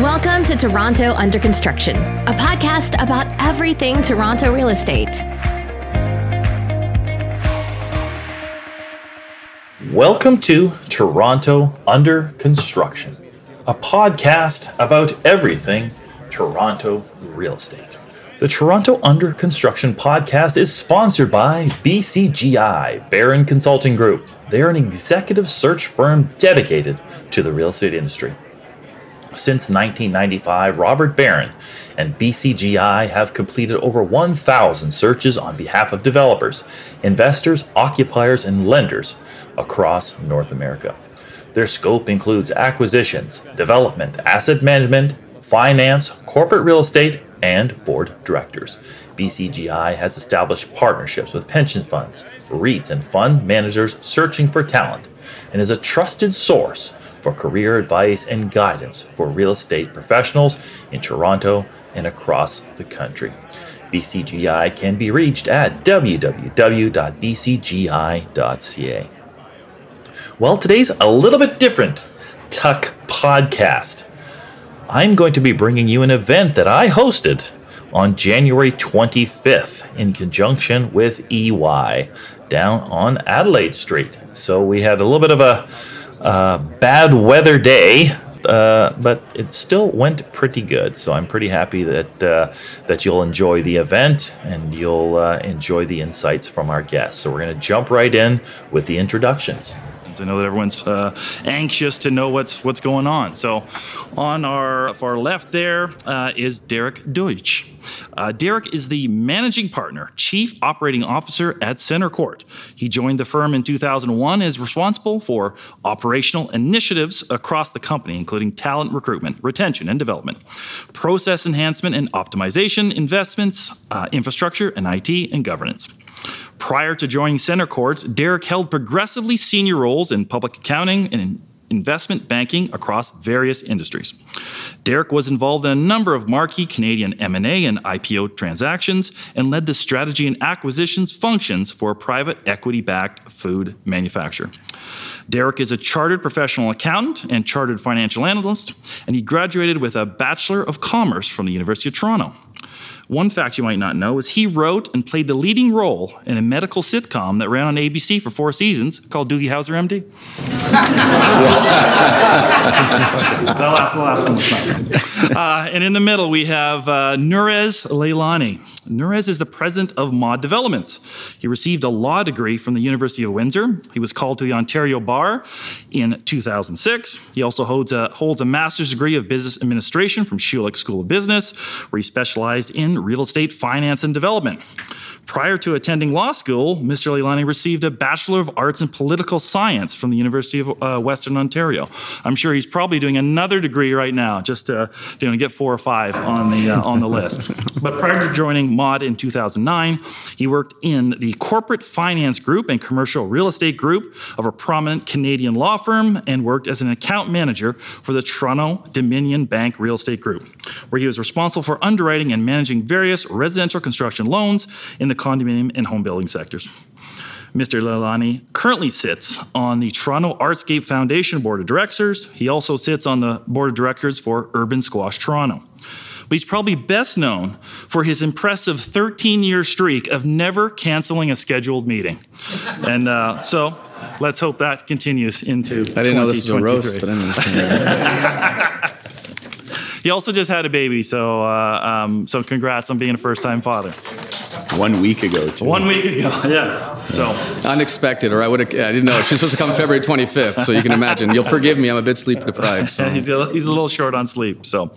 Welcome to Toronto Under Construction, a podcast about everything Toronto real estate. Welcome to Toronto Under Construction, a podcast about everything Toronto real estate. The Toronto Under Construction podcast is sponsored by BCGI, Barron Consulting Group. They are an executive search firm dedicated to the real estate industry. Since 1995, Robert Barron and BCGI have completed over 1,000 searches on behalf of developers, investors, occupiers, and lenders across North America. Their scope includes acquisitions, development, asset management, finance, corporate real estate, and board directors. BCGI has established partnerships with pension funds, REITs, and fund managers searching for talent and is a trusted source for career advice and guidance for real estate professionals in Toronto and across the country. BCGI can be reached at www.bcgi.ca. Well, today's a little bit different. Tuck Podcast. I'm going to be bringing you an event that I hosted on January 25th in conjunction with EY down on Adelaide Street. So we had a little bit of a uh, bad weather day, uh, but it still went pretty good. So I'm pretty happy that uh, that you'll enjoy the event and you'll uh, enjoy the insights from our guests. So we're going to jump right in with the introductions. I know that everyone's uh, anxious to know what's what's going on. So, on our far left there uh, is Derek Deutsch. Uh, Derek is the managing partner, chief operating officer at CentreCourt. He joined the firm in 2001 is responsible for operational initiatives across the company, including talent recruitment, retention, and development, process enhancement and optimization, investments, uh, infrastructure, and IT and governance. Prior to joining CentreCourt, Derek held progressively senior roles in public accounting and investment banking across various industries. Derek was involved in a number of marquee Canadian M&A and IPO transactions and led the strategy and acquisitions functions for a private equity-backed food manufacturer. Derek is a chartered professional accountant and chartered financial analyst, and he graduated with a Bachelor of Commerce from the University of Toronto. One fact you might not know is he wrote and played the leading role in a medical sitcom that ran on ABC for four seasons called Doogie Howser MD. that last, the last one was not. Uh, and in the middle, we have uh, Nurez Lalani. Nurez is the president of Mod Developments. He received a law degree from the University of Windsor. He was called to the Ontario Bar in 2006. He also holds a, holds a master's degree of business administration from Schulich School of Business, where he specialized in real estate finance and development. Prior to attending law school, Mr. Lalani received a Bachelor of Arts in Political Science from the University of uh, Western Ontario. I'm sure he's probably doing another degree right now just to you know, get four or five on the, uh, on the list. But prior to joining MOD in 2009, he worked in the corporate finance group and commercial real estate group of a prominent Canadian law firm and worked as an account manager for the Toronto Dominion Bank Real Estate Group, where he was responsible for underwriting and managing various residential construction loans in the condominium and home building sectors. Mr. Lalani currently sits on the Toronto Artscape Foundation Board of Directors. He also sits on the Board of Directors for Urban Squash Toronto. But he's probably best known for his impressive 13 year streak of never canceling a scheduled meeting. and uh, so let's hope that continues into. The I didn't know this was a roast, but I understand. he also just had a baby, so uh, um, so congrats on being a first time father. One week ago, too. One week ago, yes. So unexpected, or I would have. I didn't know she's supposed to come February 25th, so you can imagine. You'll forgive me. I'm a bit sleep deprived. So. He's a, he's a little short on sleep. So.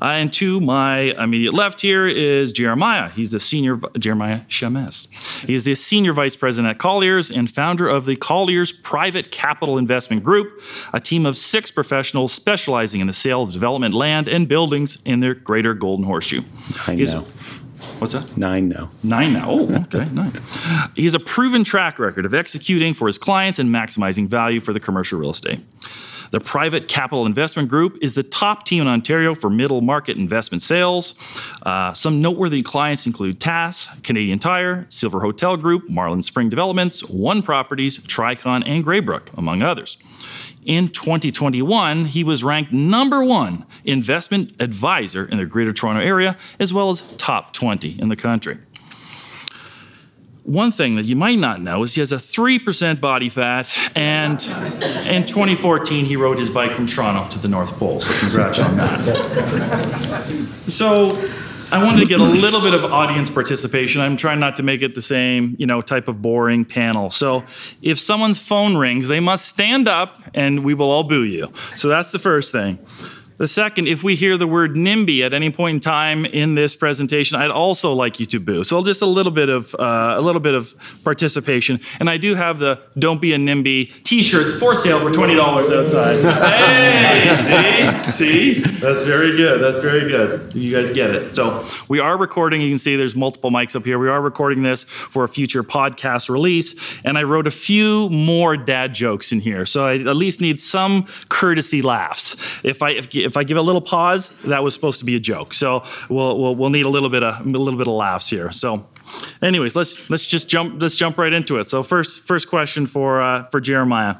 Uh, and to my immediate left here is Jeremiah. He's the senior, Jeremiah Shamess. He is the senior vice president at Colliers and founder of the Colliers Private Capital Investment Group, a team of six professionals specializing in the sale of development land and buildings in their greater Golden Horseshoe. I know. What's that? Nine now. Nine now. Oh, okay, nine. He has a proven track record of executing for his clients and maximizing value for the commercial real estate. The Private Capital Investment Group is the top team in Ontario for middle market investment sales. Uh, some noteworthy clients include TAS, Canadian Tire, Silver Hotel Group, Marlin Spring Developments, One Properties, Tricon, and Greybrook, among others. In 2021, he was ranked number one investment advisor in the Greater Toronto Area, as well as top 20 in the country. One thing that you might not know is he has a 3% body fat, and in 2014, he rode his bike from Toronto to the North Pole. So, congrats on that. So, I wanted to get a little bit of audience participation. I'm trying not to make it the same, you know, type of boring panel. So if someone's phone rings, they must stand up and we will all boo you. So that's the first thing. The second, if we hear the word NIMBY at any point in time in this presentation, I'd also like you to boo. So just a little bit of uh, a little bit of participation. And I do have the "Don't Be a NIMBY" T-shirts for sale for twenty dollars outside. hey, see, see, that's very good. That's very good. You guys get it. So we are recording. You can see there's multiple mics up here. We are recording this for a future podcast release, and I wrote a few more dad jokes in here. So I at least need some courtesy laughs. If I if if I give a little pause, that was supposed to be a joke. So we'll we'll, we'll need a little bit of a little bit of laughs here. So, anyways, let's let's just jump let's jump right into it. So first first question for uh, for Jeremiah.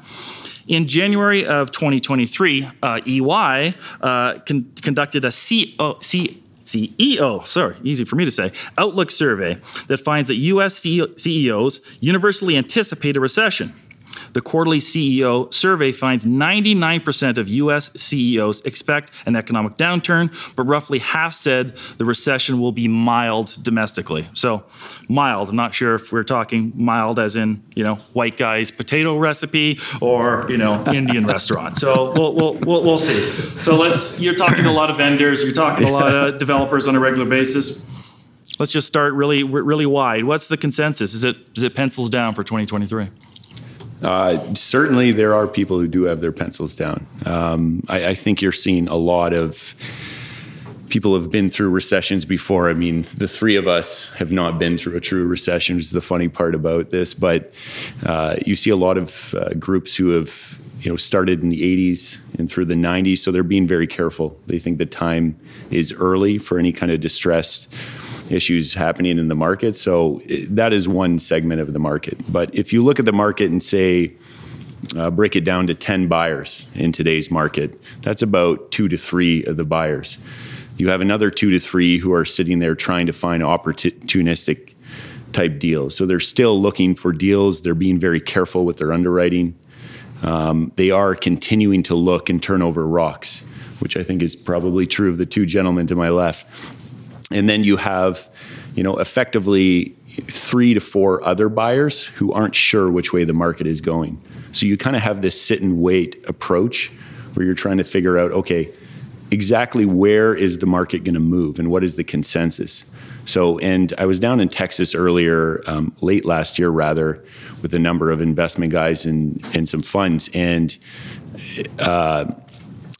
In January of 2023, uh, EY uh, con- conducted a CO, C, CEO, sorry, easy for me to say, Outlook survey that finds that US CEOs universally anticipate a recession. The quarterly CEO survey finds 99% of US CEOs expect an economic downturn, but roughly half said the recession will be mild domestically. So, mild, I'm not sure if we're talking mild as in, you know, white guy's potato recipe or, you know, Indian restaurant. So, we'll, we'll, we'll, we'll see. So, let's, you're talking to a lot of vendors, you're talking to a lot of developers on a regular basis. Let's just start really, really wide. What's the consensus? Is it, is it pencils down for 2023? Uh, certainly, there are people who do have their pencils down. Um, I, I, think you're seeing a lot of people have been through recessions before. I mean, the three of us have not been through a true recession, which is the funny part about this. But uh, you see a lot of uh, groups who have you know started in the 80s and through the 90s, so they're being very careful. They think the time is early for any kind of distressed issues happening in the market. So that is one segment of the market. But if you look at the market and say, uh, break it down to 10 buyers in today's market, that's about two to three of the buyers. You have another two to three who are sitting there trying to find opportunistic type deals. So they're still looking for deals. They're being very careful with their underwriting. Um, they are continuing to look and turn over rocks, which I think is probably true of the two gentlemen to my left and then you have, you know, effectively three to four other buyers who aren't sure which way the market is going. So you kind of have this sit and wait approach where you're trying to figure out, okay, exactly where is the market going to move and what is the consensus? So, and I was down in Texas earlier, um, late last year rather, with a number of investment guys and, and some funds. And uh,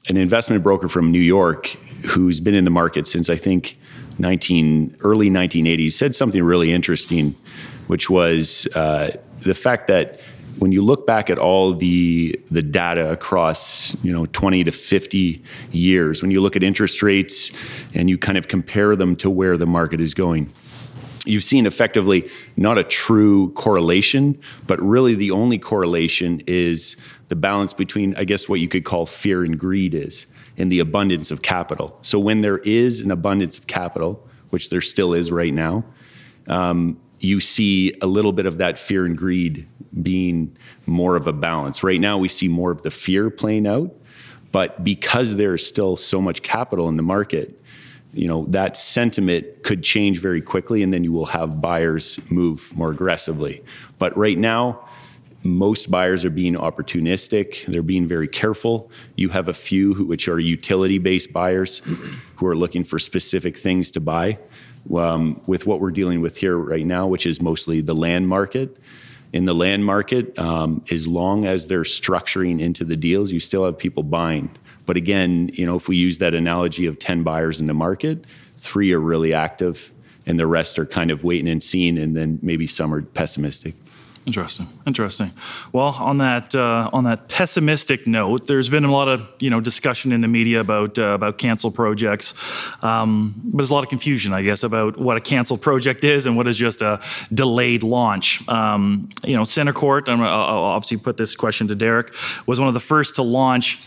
an investment broker from New York who's been in the market since I think 19 early 1980s said something really interesting, which was uh, the fact that when you look back at all the the data across you know 20 to 50 years, when you look at interest rates and you kind of compare them to where the market is going, you've seen effectively not a true correlation, but really the only correlation is the balance between, I guess, what you could call fear and greed is in the abundance of capital. So when there is an abundance of capital, which there still is right now, um, you see a little bit of that fear and greed being more of a balance. Right now, we see more of the fear playing out, but because there's still so much capital in the market, you know that sentiment could change very quickly, and then you will have buyers move more aggressively. But right now, most buyers are being opportunistic. They're being very careful. You have a few who, which are utility based buyers who are looking for specific things to buy. Um, with what we're dealing with here right now, which is mostly the land market. In the land market, um, as long as they're structuring into the deals, you still have people buying. But again, you know, if we use that analogy of 10 buyers in the market, three are really active and the rest are kind of waiting and seeing, and then maybe some are pessimistic. Interesting. Interesting. Well, on that uh, on that pessimistic note, there's been a lot of you know discussion in the media about uh, about canceled projects, um, but there's a lot of confusion, I guess, about what a canceled project is and what is just a delayed launch. Um, you know, CentreCourt. I'm, I'll obviously put this question to Derek. Was one of the first to launch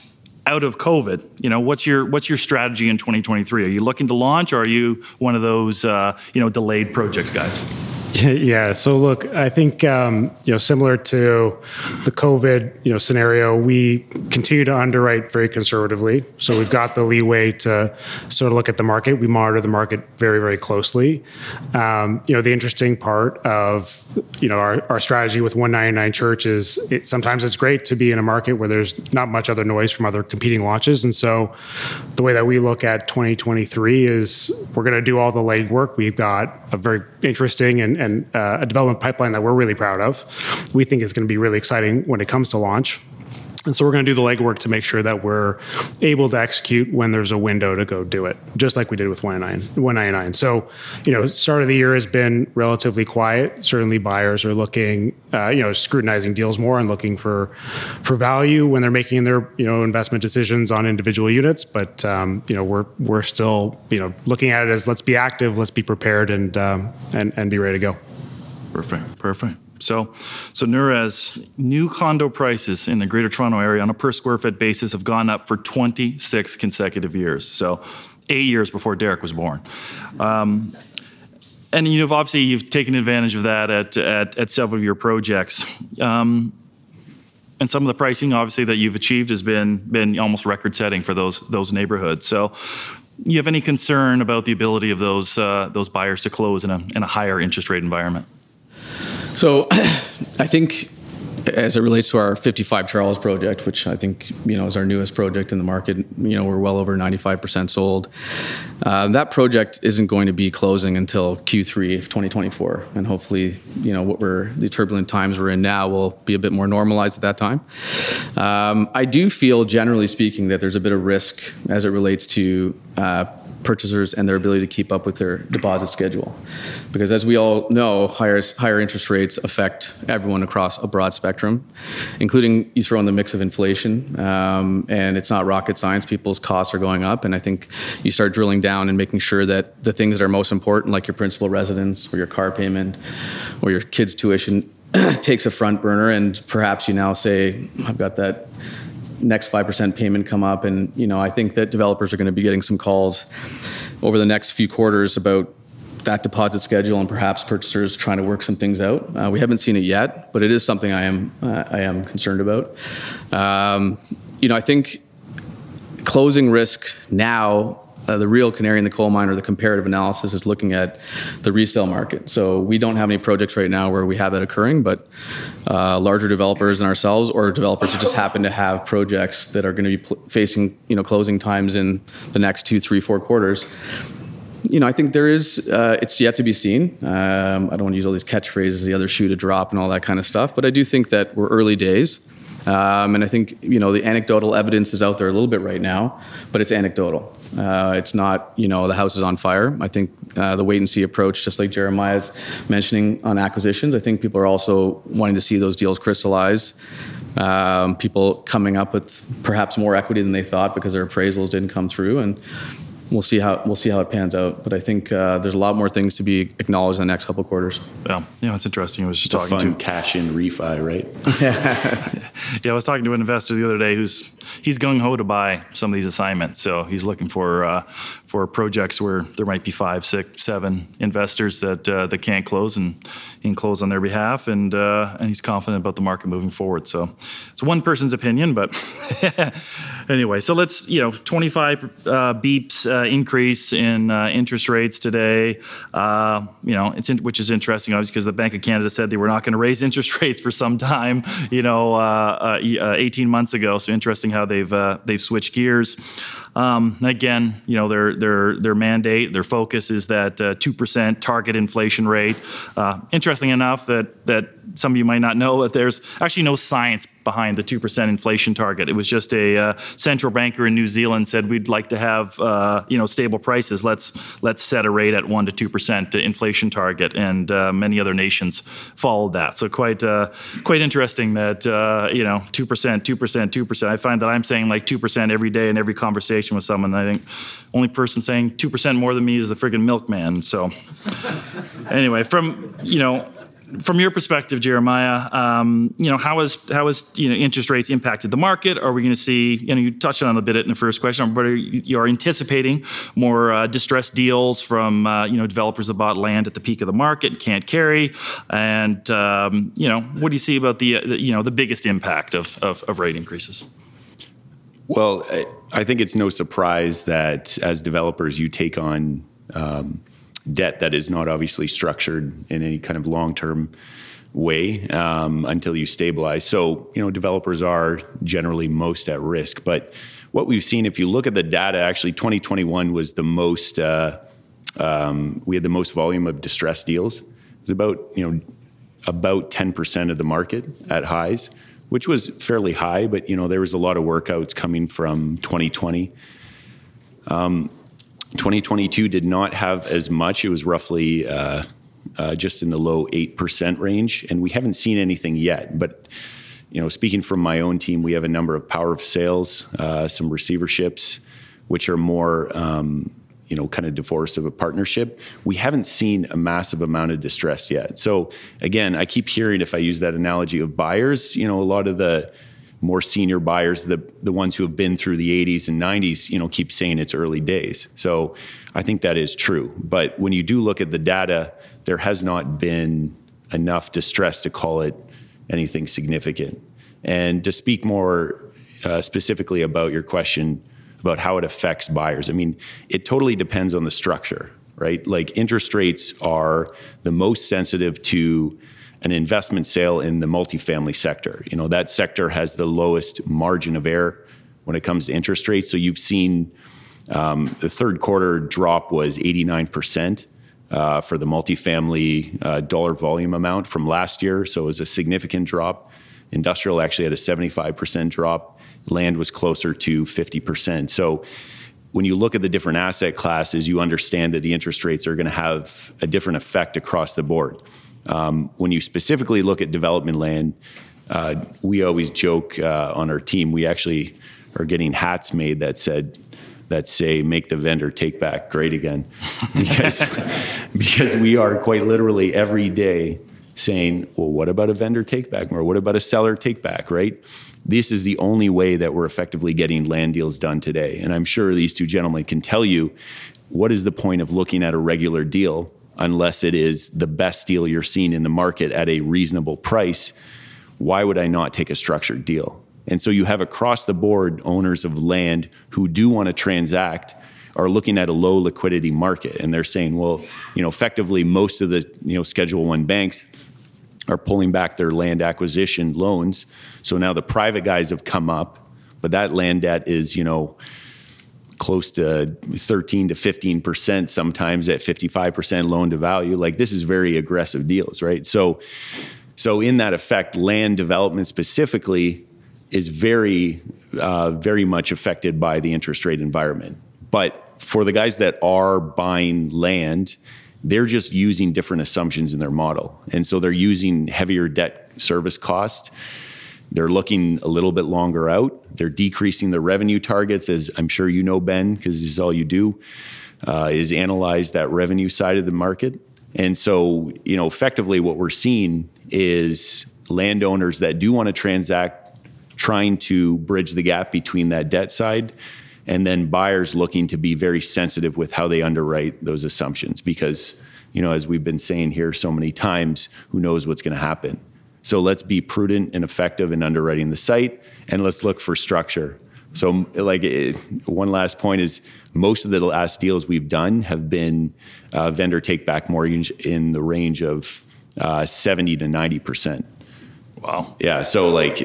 out of COVID, you know, what's your what's your strategy in 2023? Are you looking to launch, or are you one of those uh, you know delayed projects guys? Yeah. So look, I think um, you know, similar to the COVID you know scenario, we continue to underwrite very conservatively. So we've got the leeway to sort of look at the market. We monitor the market very, very closely. Um, you know, the interesting part of you know our, our strategy with 199 Church is it, sometimes it's great to be in a market where there's not much other noise from other competing launches, and so the way that we look at 2023 is we're going to do all the legwork. We've got a very interesting and, and uh, a development pipeline that we're really proud of. We think is going to be really exciting when it comes to launch. And so we're going to do the legwork to make sure that we're able to execute when there's a window to go do it, just like we did with 199. So, you know, start of the year has been relatively quiet. Certainly, buyers are looking, uh, you know, scrutinizing deals more and looking for for value when they're making their you know investment decisions on individual units. But um, you know, we're we're still you know looking at it as let's be active, let's be prepared, and um, and and be ready to go. Perfect. Perfect. So, so Nurez, new condo prices in the Greater Toronto Area on a per square foot basis have gone up for 26 consecutive years. So, eight years before Derek was born. Um, and you've obviously you've taken advantage of that at at, at several of your projects. Um, and some of the pricing, obviously, that you've achieved has been been almost record setting for those those neighborhoods. So, you have any concern about the ability of those uh, those buyers to close in a in a higher interest rate environment? So I think as it relates to our 55 Charles project, which I think you know is our newest project in the market, you know we're well over 95% sold. Uh, that project isn't going to be closing until Q3 of 2024, and hopefully, you know what we're the turbulent times we're in now will be a bit more normalized at that time. Um, I do feel, generally speaking, that there's a bit of risk as it relates to uh, purchasers and their ability to keep up with their deposit schedule. Because as we all know, higher, higher interest rates affect everyone across a broad spectrum, including you throw in the mix of inflation. Um, and it's not rocket science, people's costs are going up. And I think you start drilling down and making sure that the things that are most important, like your principal residence or your car payment or your kids' tuition, takes a front burner. And perhaps you now say, I've got that next 5% payment come up. And, you know, I think that developers are going to be getting some calls over the next few quarters about that deposit schedule and perhaps purchasers trying to work some things out. Uh, we haven't seen it yet, but it is something I am uh, I am concerned about. Um, you know, I think closing risk now uh, the real canary in the coal mine or the comparative analysis is looking at the resale market. So we don't have any projects right now where we have that occurring, but uh, larger developers and ourselves, or developers who just happen to have projects that are going to be pl- facing you know closing times in the next two, three, four quarters. You know, I think there is. Uh, it's yet to be seen. Um, I don't want to use all these catchphrases, the other shoe to drop, and all that kind of stuff. But I do think that we're early days. Um, and I think you know the anecdotal evidence is out there a little bit right now, but it's anecdotal. Uh, it's not you know the house is on fire. I think uh, the wait and see approach, just like Jeremiah's mentioning on acquisitions, I think people are also wanting to see those deals crystallize. Um, people coming up with perhaps more equity than they thought because their appraisals didn't come through, and we'll see how we'll see how it pans out. But I think uh, there's a lot more things to be acknowledged in the next couple of quarters. Yeah, yeah, it's interesting. I was just The talking fun to cash in refi, right? yeah, yeah. I was talking to an investor the other day who's he's gung ho to buy some of these assignments. So he's looking for uh, for projects where there might be five, six, seven investors that uh, that can't close and he can close on their behalf, and uh, and he's confident about the market moving forward. So it's one person's opinion, but anyway. So let's you know 25 uh, beeps uh, increase in uh, interest rates today. Uh, you know, it's in, which is interesting, obviously, because the Bank of Canada said they were not going to raise interest rates for some time. You know, uh, uh, uh, 18 months ago. So interesting how they've they've switched gears. Um, again, you know, their their their mandate, their focus is that two percent target inflation rate. Interesting enough that that some of you might not know that there's actually no science behind the 2% inflation target. It was just a uh, central banker in New Zealand said we'd like to have uh, you know stable prices. Let's let's set a rate at 1 to 2% inflation target and uh, many other nations followed that. So quite uh, quite interesting that uh, you know 2%, 2%, 2%. I find that I'm saying like 2% every day in every conversation with someone. I think only person saying 2% more than me is the friggin' milkman. So anyway, from you know from your perspective, Jeremiah, um, you know how has how has you know interest rates impacted the market? Are we going to see? You know, you touched on a bit in the first question, but are you, are anticipating more uh, distressed deals from uh, you know developers that bought land at the peak of the market can't carry, and um, you know what do you see about the, the you know the biggest impact of, of, of rate increases? Well, I, I think it's no surprise that as developers, you take on um, debt that is not obviously structured in any kind of long term way um, until you stabilize. So, you know, developers are generally most at risk. But what we've seen, if you look at the data, actually 2021 was the most, uh, um, we had the most volume of distressed deals. It was about, you know, about 10% of the market at highs, which was fairly high, but, you know, there was a lot of workouts coming from 2020. Um, 2022 did not have as much. It was roughly uh, uh, just in the low 8% range, and we haven't seen anything yet. But you know, speaking from my own team, we have a number of power of sales, uh, some receiverships, which are more, um, you know, kind of divorce of a partnership. We haven't seen a massive amount of distress yet. So again, I keep hearing, if I use that analogy of buyers, you know, a lot of the more senior buyers, the the ones who have been through the 80s and 90s, you know, keep saying it's early days. So I think that is true. But when you do look at the data, there has not been enough distress to call it anything significant. And to speak more uh, specifically about your question about how it affects buyers, I mean, it totally depends on the structure, right? Like interest rates are the most sensitive to an investment sale in the multifamily sector. You know, that sector has the lowest margin of error when it comes to interest rates. So you've seen um, the third quarter drop was 89% uh, for the multifamily uh, dollar volume amount from last year. So it was a significant drop. Industrial actually had a 75% drop. Land was closer to 50%. So when you look at the different asset classes, you understand that the interest rates are going to have a different effect across the board. Um, when you specifically look at development land, uh, we always joke uh, on our team. We actually are getting hats made that said that say "Make the vendor take back great again," because because we are quite literally every day saying, "Well, what about a vendor take back, or what about a seller take back?" Right? This is the only way that we're effectively getting land deals done today, and I'm sure these two gentlemen can tell you what is the point of looking at a regular deal unless it is the best deal you're seeing in the market at a reasonable price, why would I not take a structured deal? And so you have across the board owners of land who do want to transact are looking at a low liquidity market and they're saying, well, you know, effectively most of the, you know, schedule 1 banks are pulling back their land acquisition loans. So now the private guys have come up, but that land debt is, you know, close to 13 to 15 percent sometimes at 55 percent loan to value. Like this is very aggressive deals right? So so in that effect land development specifically is very uh, very much affected by the interest rate environment. But for the guys that are buying land they're just using different assumptions in their model. And so they're using heavier debt service cost they're looking a little bit longer out. They're decreasing their revenue targets, as I'm sure you know, Ben, because this is all you do, uh, is analyze that revenue side of the market. And so, you know, effectively what we're seeing is landowners that do want to transact trying to bridge the gap between that debt side and then buyers looking to be very sensitive with how they underwrite those assumptions because you know as we've been saying here so many times who knows what's going to happen so let's be prudent and effective in underwriting the site, and let's look for structure. So, like, it, one last point is most of the last deals we've done have been uh, vendor take back mortgage in the range of uh, 70 to 90 percent. Wow. Yeah. So, like,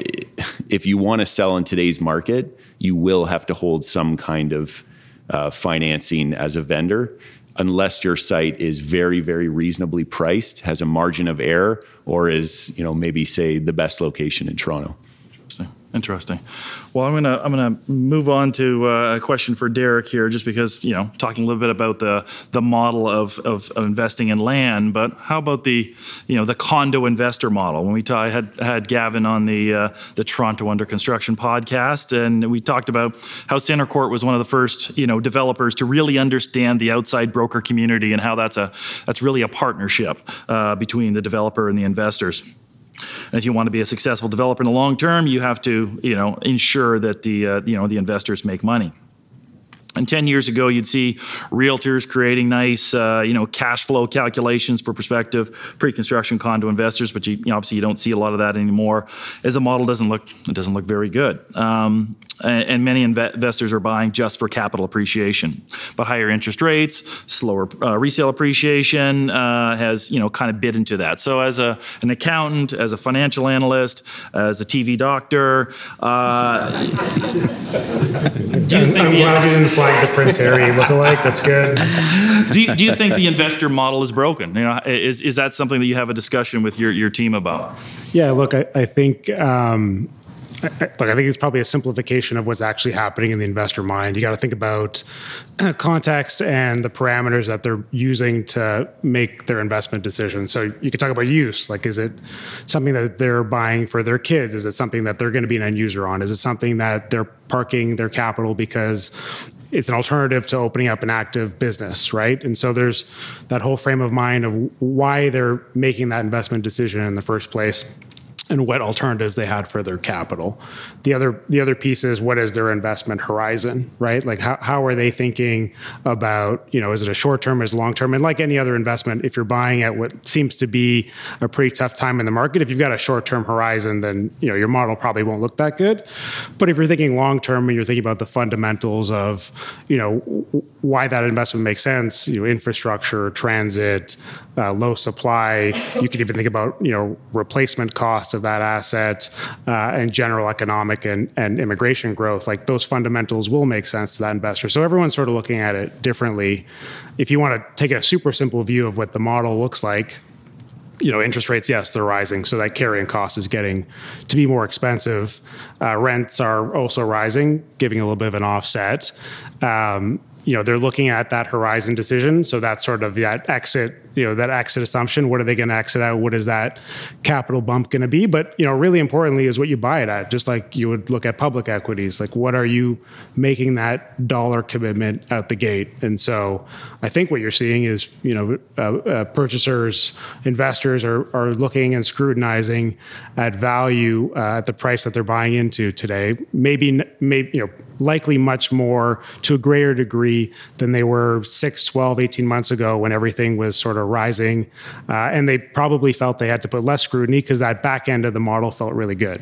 if you want to sell in today's market, you will have to hold some kind of uh, financing as a vendor unless your site is very very reasonably priced has a margin of error or is you know maybe say the best location in toronto Interesting. Well, I'm gonna I'm gonna move on to uh, a question for Derek here, just because you know talking a little bit about the the model of, of, of investing in land, but how about the you know the condo investor model? When we ta- I had had Gavin on the uh, the Toronto Under Construction podcast, and we talked about how CentreCourt was one of the first you know developers to really understand the outside broker community and how that's a that's really a partnership uh, between the developer and the investors. And if you want to be a successful developer in the long term, you have to, you know, ensure that the, uh, you know, the investors make money. And 10 years ago, you'd see realtors creating nice, uh, you know, cash flow calculations for prospective pre-construction condo investors, but you, you know, obviously you don't see a lot of that anymore, as the model doesn't look it doesn't look very good. Um, and, and many investors are buying just for capital appreciation. But higher interest rates, slower uh, resale appreciation uh, has, you know, kind of bit into that. So as a an accountant, as a financial analyst, as a TV doctor, uh, do you think I'm the- glad you didn't flag the Prince Harry lookalike. That's good. do you, do you think the investor model is broken? You know, is is that something that you have a discussion with your, your team about? Yeah, look, I, I think. Um, Look, I think it's probably a simplification of what's actually happening in the investor mind. You got to think about uh, context and the parameters that they're using to make their investment decision. So you could talk about use. Like, is it something that they're buying for their kids? Is it something that they're going to be an end user on? Is it something that they're parking their capital because it's an alternative to opening up an active business, right? And so there's that whole frame of mind of why they're making that investment decision in the first place and what alternatives they had for their capital. The other the other piece is what is their investment horizon, right? Like how, how are they thinking about, you know, is it a short term, is long term? And like any other investment, if you're buying at what seems to be a pretty tough time in the market, if you've got a short term horizon, then you know your model probably won't look that good. But if you're thinking long term and you're thinking about the fundamentals of, you know, why that investment makes sense, you know, infrastructure, transit, uh, low supply. You could even think about, you know, replacement cost of that asset uh, and general economic and, and immigration growth. Like those fundamentals will make sense to that investor. So everyone's sort of looking at it differently. If you want to take a super simple view of what the model looks like, you know, interest rates, yes, they're rising. So that carrying cost is getting to be more expensive. Uh, rents are also rising, giving a little bit of an offset. Um, you know, they're looking at that horizon decision. So that's sort of that exit, you know, that exit assumption. What are they going to exit out? What is that capital bump going to be? But, you know, really importantly is what you buy it at, just like you would look at public equities. Like, what are you making that dollar commitment out the gate? And so I think what you're seeing is, you know, uh, uh, purchasers, investors are, are looking and scrutinizing at value uh, at the price that they're buying into today. Maybe, maybe, you know, likely much more to a greater degree than they were 6, 12, 18 months ago when everything was sort of rising. Uh, and they probably felt they had to put less scrutiny because that back end of the model felt really good.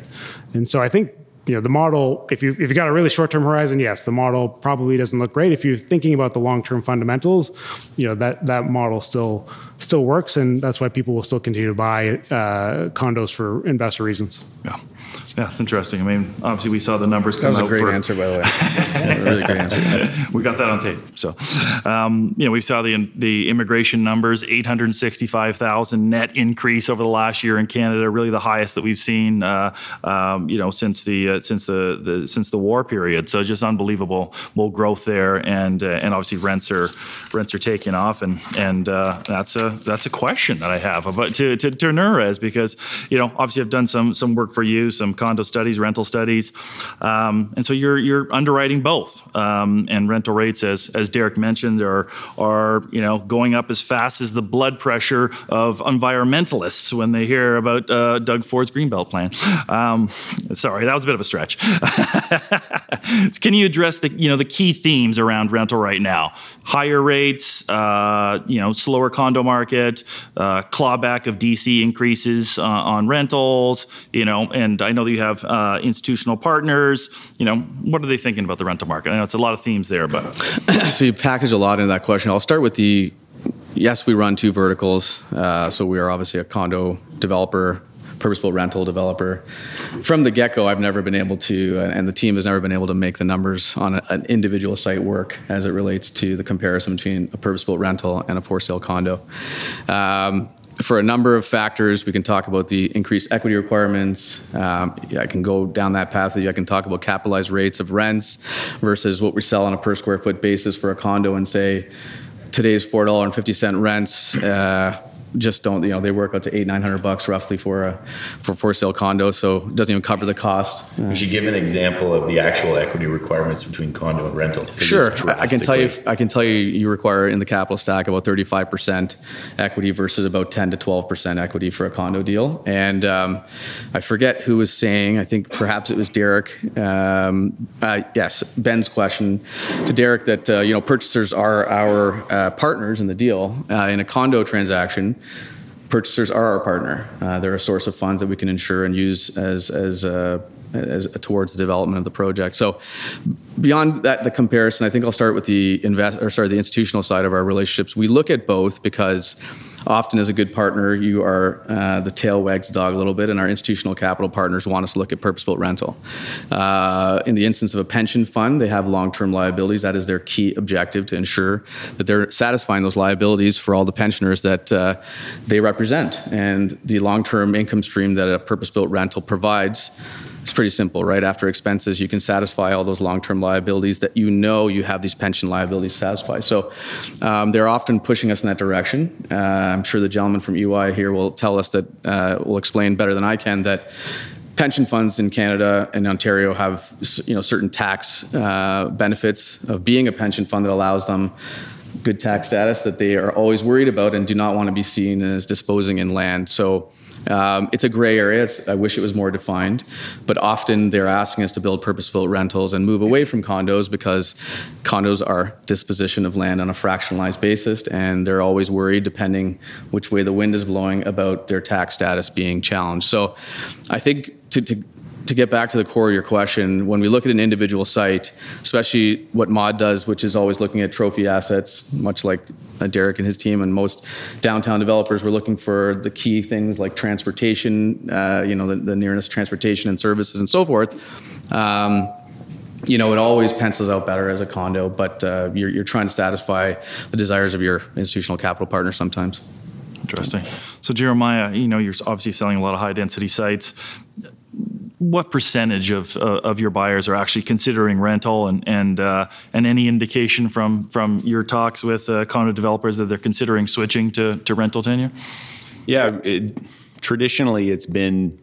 And so I think you know the model if you if you got a really short term horizon yes the model probably doesn't look great if you're thinking about the long term fundamentals you know that that model still still works and that's why people will still continue to buy uh, condos for investor reasons Yeah, yeah, it's interesting. I mean, obviously we saw the numbers come up. That was a out great for, answer, by the way. Really great answer. we got that on tape. So, um, you know, we saw the the immigration numbers, 865,000 net increase over the last year in Canada, really the highest that we've seen, uh, um, you know, since the uh, since the, the since the war period. So just unbelievable, growth there, and uh, and obviously rents are rents are taking off, and and uh, that's a that's a question that I have about to to, to Nurez because you know obviously I've done some some work for you, some condo studies, rental studies, um, and so you're you're underwriting both, um, and rental rates as as Derek mentioned are are you know going up as fast as the blood pressure of environmentalists when they hear about uh, Doug Ford's Greenbelt plan. Um, sorry, that was a bit of a stretch. Can you address the you know the key themes around rental right now? Higher rates, uh, you know, slower condo market, uh, clawback of DC increases uh, on rentals, you know, and I know you have uh, institutional partners. You know, what are they thinking about the rental market? I know it's a lot of themes there, but so you package a lot into that question. I'll start with the yes, we run two verticals. Uh, so we are obviously a condo developer, purpose-built rental developer. From the get-go, I've never been able to, and the team has never been able to make the numbers on a, an individual site work as it relates to the comparison between a purpose-built rental and a for-sale condo. Um, for a number of factors. We can talk about the increased equity requirements. Um, I can go down that path. I can talk about capitalized rates of rents versus what we sell on a per square foot basis for a condo and say today's $4.50 rents. Uh, just don't you know they work out to eight nine hundred bucks roughly for a for for sale condo so it doesn't even cover the cost. You should give an example of the actual equity requirements between condo and rental? Sure. I can tell you i can tell you you require in the capital stack about 35% equity versus about 10 to 12% equity for a condo deal. And um, i forget who was saying i think perhaps it was derek um, uh, yes ben's question to derek that uh, you know purchasers are our uh, partners in the deal uh, in a condo transaction purchasers are our partner. Uh, they're a source of funds that we can insure and use as as, uh, as towards the development of the project. So beyond that, the comparison, I think I'll start with the invest or sorry the institutional side of our relationships. We look at both because often as a good partner, you are uh, the tail wags the dog a little bit, and our institutional capital partners want us to look at purpose-built rental. Uh, in the instance of a pension fund, they have long-term liabilities. That is their key objective to ensure that they're satisfying those liabilities for all the pensioners that uh, they represent. And the long-term income stream that a purpose-built rental provides it's pretty simple, right? After expenses, you can satisfy all those long-term liabilities that you know you have these pension liabilities satisfy. So um, they're often pushing us in that direction. Uh, I'm sure the gentleman from EY here will tell us that uh, will explain better than I can that pension funds in Canada and Ontario have you know certain tax uh, benefits of being a pension fund that allows them good tax status that they are always worried about and do not want to be seen as disposing in land. So um, it's a gray area. It's, I wish it was more defined, but often they're asking us to build purpose-built rentals and move away from condos because condos are disposition of land on a fractionalized basis, and they're always worried, depending which way the wind is blowing, about their tax status being challenged. So, I think to, to to get back to the core of your question, when we look at an individual site, especially what Mod does, which is always looking at trophy assets, much like Derek and his team and most downtown developers, we're looking for the key things like transportation, uh, you know, the, the, nearness transportation and services and so forth. Um, you know, it always pencils out better as a condo, but uh, you're, you're trying to satisfy the desires of your institutional capital partner sometimes. Interesting. So Jeremiah, you know, you're obviously selling a lot of high density sites what percentage of, uh, of your buyers are actually considering rental and and uh, and any indication from from your talks with uh, condo developers that they're considering switching to, to rental tenure? Yeah, it, traditionally it's been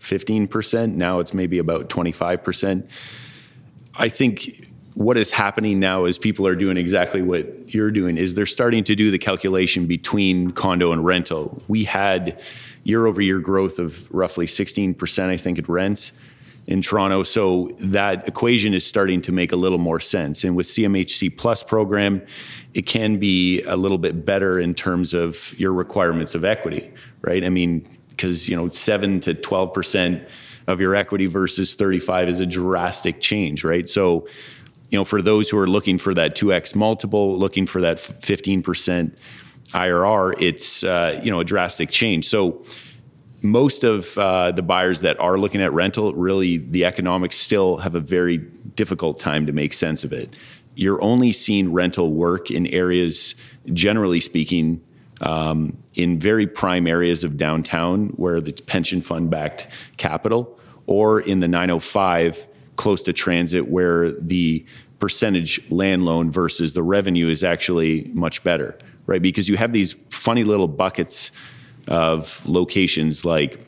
15%. Now it's maybe about 25%. I think what is happening now is people are doing exactly what you're doing is they're starting to do the calculation between condo and rental. We had year over year growth of roughly 16%, I think, at rents in Toronto. So that equation is starting to make a little more sense. And with CMHC Plus program, it can be a little bit better in terms of your requirements of equity, right? I mean, because you know, seven to 12 percent of your equity versus 35 is a drastic change, right? So, you know, for those who are looking for that 2x multiple, looking for that 15 percent IRR, it's uh, you know a drastic change. So most of uh, the buyers that are looking at rental, really the economics still have a very difficult time to make sense of it. You're only seeing rental work in areas, generally speaking, um, in very prime areas of downtown where the pension fund backed capital, or in the 905 close to transit where the percentage land loan versus the revenue is actually much better right? Because you have these funny little buckets of locations like,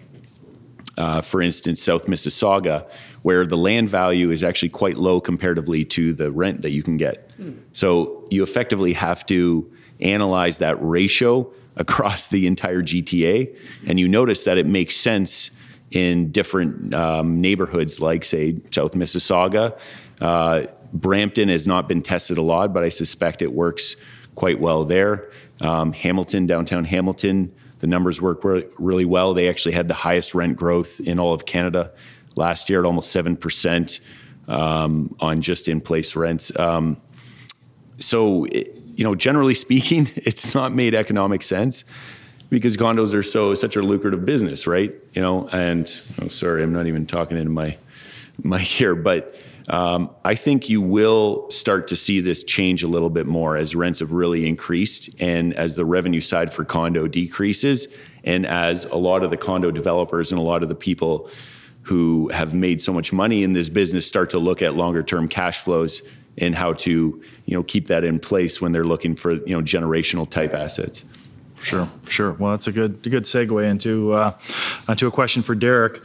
uh, for instance, South Mississauga, where the land value is actually quite low comparatively to the rent that you can get. Mm. So you effectively have to analyze that ratio across the entire GTA, and you notice that it makes sense in different um, neighborhoods, like say South Mississauga. Uh, Brampton has not been tested a lot, but I suspect it works quite well there. Um, Hamilton, downtown Hamilton, the numbers work re- really well. They actually had the highest rent growth in all of Canada last year at almost 7% um, on just in place rents. Um, so, it, you know, generally speaking, it's not made economic sense because condos are so such a lucrative business, right? You know, and oh, sorry, I'm not even talking into my mic here, but Um, I think you will start to see this change a little bit more as rents have really increased and as the revenue side for condo decreases, and as a lot of the condo developers and a lot of the people who have made so much money in this business start to look at longer term cash flows and how to you know keep that in place when they're looking for you know generational type assets. Sure, sure. Well, that's a good a good segue into uh, into a question for Derek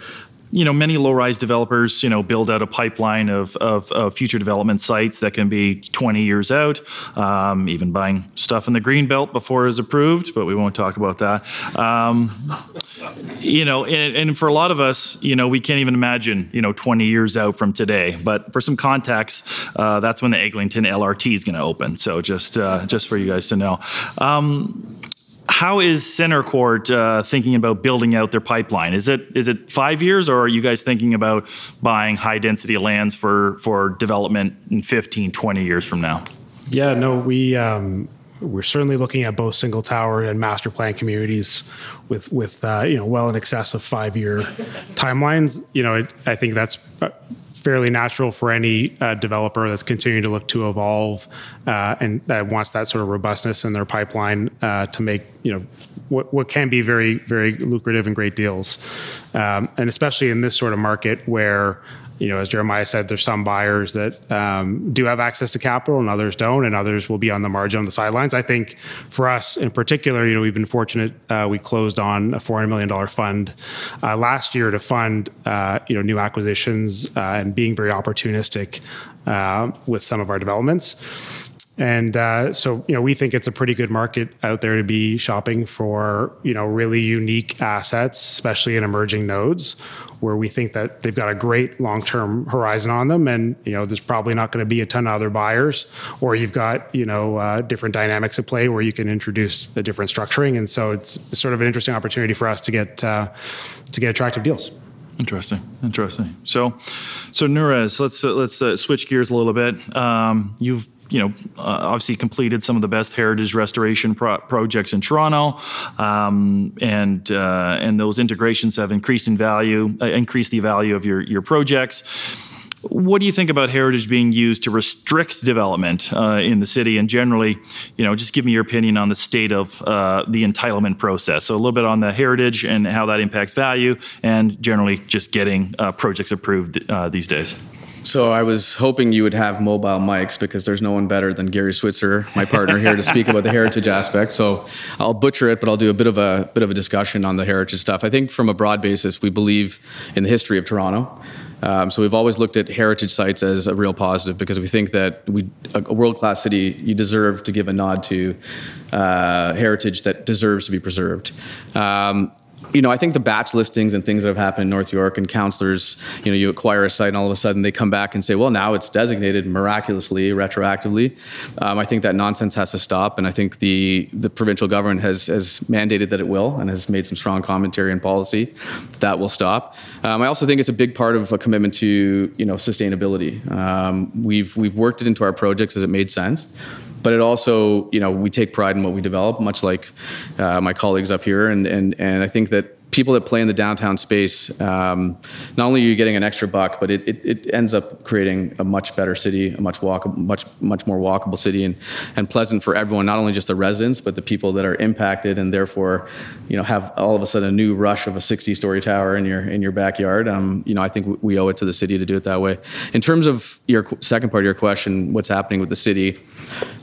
you know, many low-rise developers, you know, build out a pipeline of, of, of future development sites that can be 20 years out, um, even buying stuff in the green belt before it's approved, but we won't talk about that. Um, you know, and, and, for a lot of us, you know, we can't even imagine, you know, 20 years out from today. But for some context, uh, that's when the Eglinton LRT is going to open. So just uh, just for you guys to know. Um, how is CentreCourt uh, thinking about building out their pipeline? Is it is it five years, or are you guys thinking about buying high density lands for for development in 15, 20 years from now? Yeah, no, we um, we're certainly looking at both single tower and master plan communities with with uh, you know well in excess of five year timelines. You know, it, I think that's uh, fairly natural for any uh, developer that's continuing to look to evolve uh, and that wants that sort of robustness in their pipeline uh, to make you know what, what can be very very lucrative and great deals um, and especially in this sort of market where you know, as Jeremiah said, there's some buyers that um, do have access to capital and others don't, and others will be on the margin on the sidelines. I think for us in particular, you know, we've been fortunate. Uh, we closed on a $400 million fund uh, last year to fund, uh, you know, new acquisitions uh, and being very opportunistic uh, with some of our developments. And uh, so, you know, we think it's a pretty good market out there to be shopping for, you know, really unique assets, especially in emerging nodes, where we think that they've got a great long-term horizon on them, and you know, there's probably not going to be a ton of other buyers, or you've got you know uh, different dynamics at play where you can introduce a different structuring, and so it's sort of an interesting opportunity for us to get uh, to get attractive deals. Interesting, interesting. So, so Nurez, let's uh, let's uh, switch gears a little bit. Um, you've you know, uh, obviously completed some of the best heritage restoration pro- projects in Toronto, um, and uh, and those integrations have increased in value, uh, increased the value of your your projects. What do you think about heritage being used to restrict development uh, in the city? And generally, you know, just give me your opinion on the state of uh, the entitlement process. So a little bit on the heritage and how that impacts value, and generally just getting uh, projects approved these days. So I was hoping you would have mobile mics because there's no one better than Gary Switzer, my partner here, to speak about the heritage aspect. So I'll butcher it, but I'll do a bit of a bit of a discussion on the heritage stuff. I think from a broad basis, we believe in the history of Toronto. Um, so we've always looked at heritage sites as a real positive because we think that we, a, a world class city, you deserve to give a nod to uh, heritage that deserves to be preserved. Um, you know, I think the batch listings and things that have happened in North York and councillors, you know, you acquire a site and all of a sudden they come back and say, well, now it's designated miraculously, retroactively. Um, I think that nonsense has to stop. And I think the, the provincial government has, has mandated that it will and has made some strong commentary and policy that will stop. Um, I also think it's a big part of a commitment to, you know, sustainability. Um, we've, we've worked it into our projects as it made sense but it also, you know, we take pride in what we develop, much like uh, my colleagues up here, and and and I think that people that play in the downtown space, um, not only are you getting an extra buck, but it, it, it, ends up creating a much better city, a much walkable, much much more walkable city, and and pleasant for everyone, not only just the residents, but the people that are impacted, and therefore, you know, have all of a sudden a new rush of a 60-story tower in your in your backyard. Um, you know, I think we owe it to the city to do it that way. In terms of your second part of your question, what's happening with the city?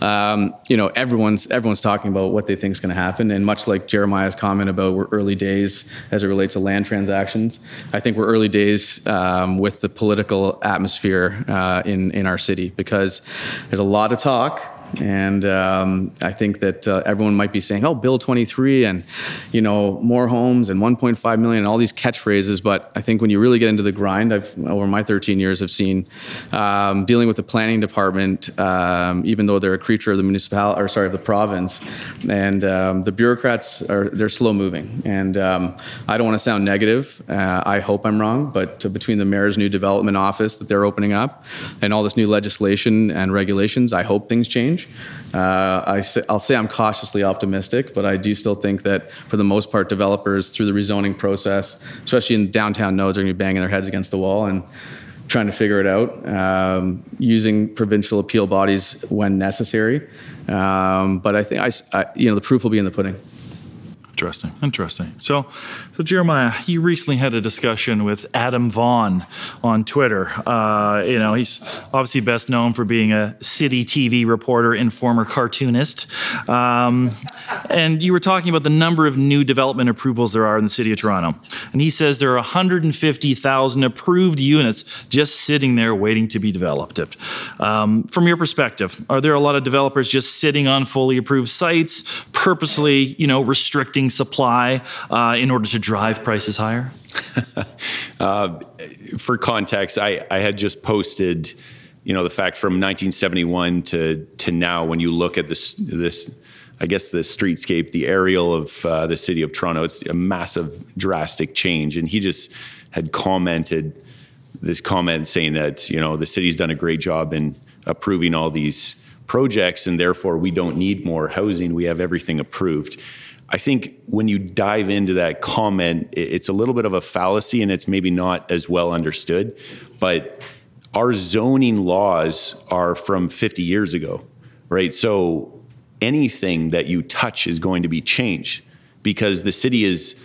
Um, you know, everyone's everyone's talking about what they think is going to happen, and much like Jeremiah's comment about we're early days as it relates to land transactions. I think we're early days um, with the political atmosphere uh, in in our city because there's a lot of talk and um, I think that uh, everyone might be saying, "Oh, Bill 23," and you know, more homes and 1.5 million, and all these catchphrases. But I think when you really get into the grind, I've over my 13 years, I've seen um, dealing with the planning department, um, even though they're a creature of the municipality, or sorry, of the province, and um, the bureaucrats are they're slow moving. And um, I don't want to sound negative. Uh, I hope I'm wrong, but uh, between the mayor's new development office that they're opening up, and all this new legislation and regulations, I hope things change. Uh, I say, I'll say I'm cautiously optimistic, but I do still think that for the most part, developers through the rezoning process, especially in downtown nodes, are going to be banging their heads against the wall. And trying to figure it out, um, using provincial appeal bodies when necessary. Um, but I think I, I, you know, the proof will be in the pudding. Interesting. Interesting. So, so Jeremiah, you recently had a discussion with Adam Vaughn on Twitter. Uh, you know, he's obviously best known for being a Citytv reporter and former cartoonist. Um, and you were talking about the number of new development approvals there are in the city of Toronto. And he says there are 150,000 approved units just sitting there waiting to be developed. Um, from your perspective, are there a lot of developers just sitting on fully approved sites, purposely, you know, restricting supply uh, in order to drive prices higher? uh, for context, I, I had just posted, you know, the fact from 1971 to to now, when you look at this this. I guess the streetscape, the aerial of uh, the city of Toronto, it's a massive, drastic change. And he just had commented this comment saying that you know the city's done a great job in approving all these projects, and therefore we don't need more housing. We have everything approved. I think when you dive into that comment, it's a little bit of a fallacy and it's maybe not as well understood. But our zoning laws are from 50 years ago, right? So anything that you touch is going to be changed because the city is,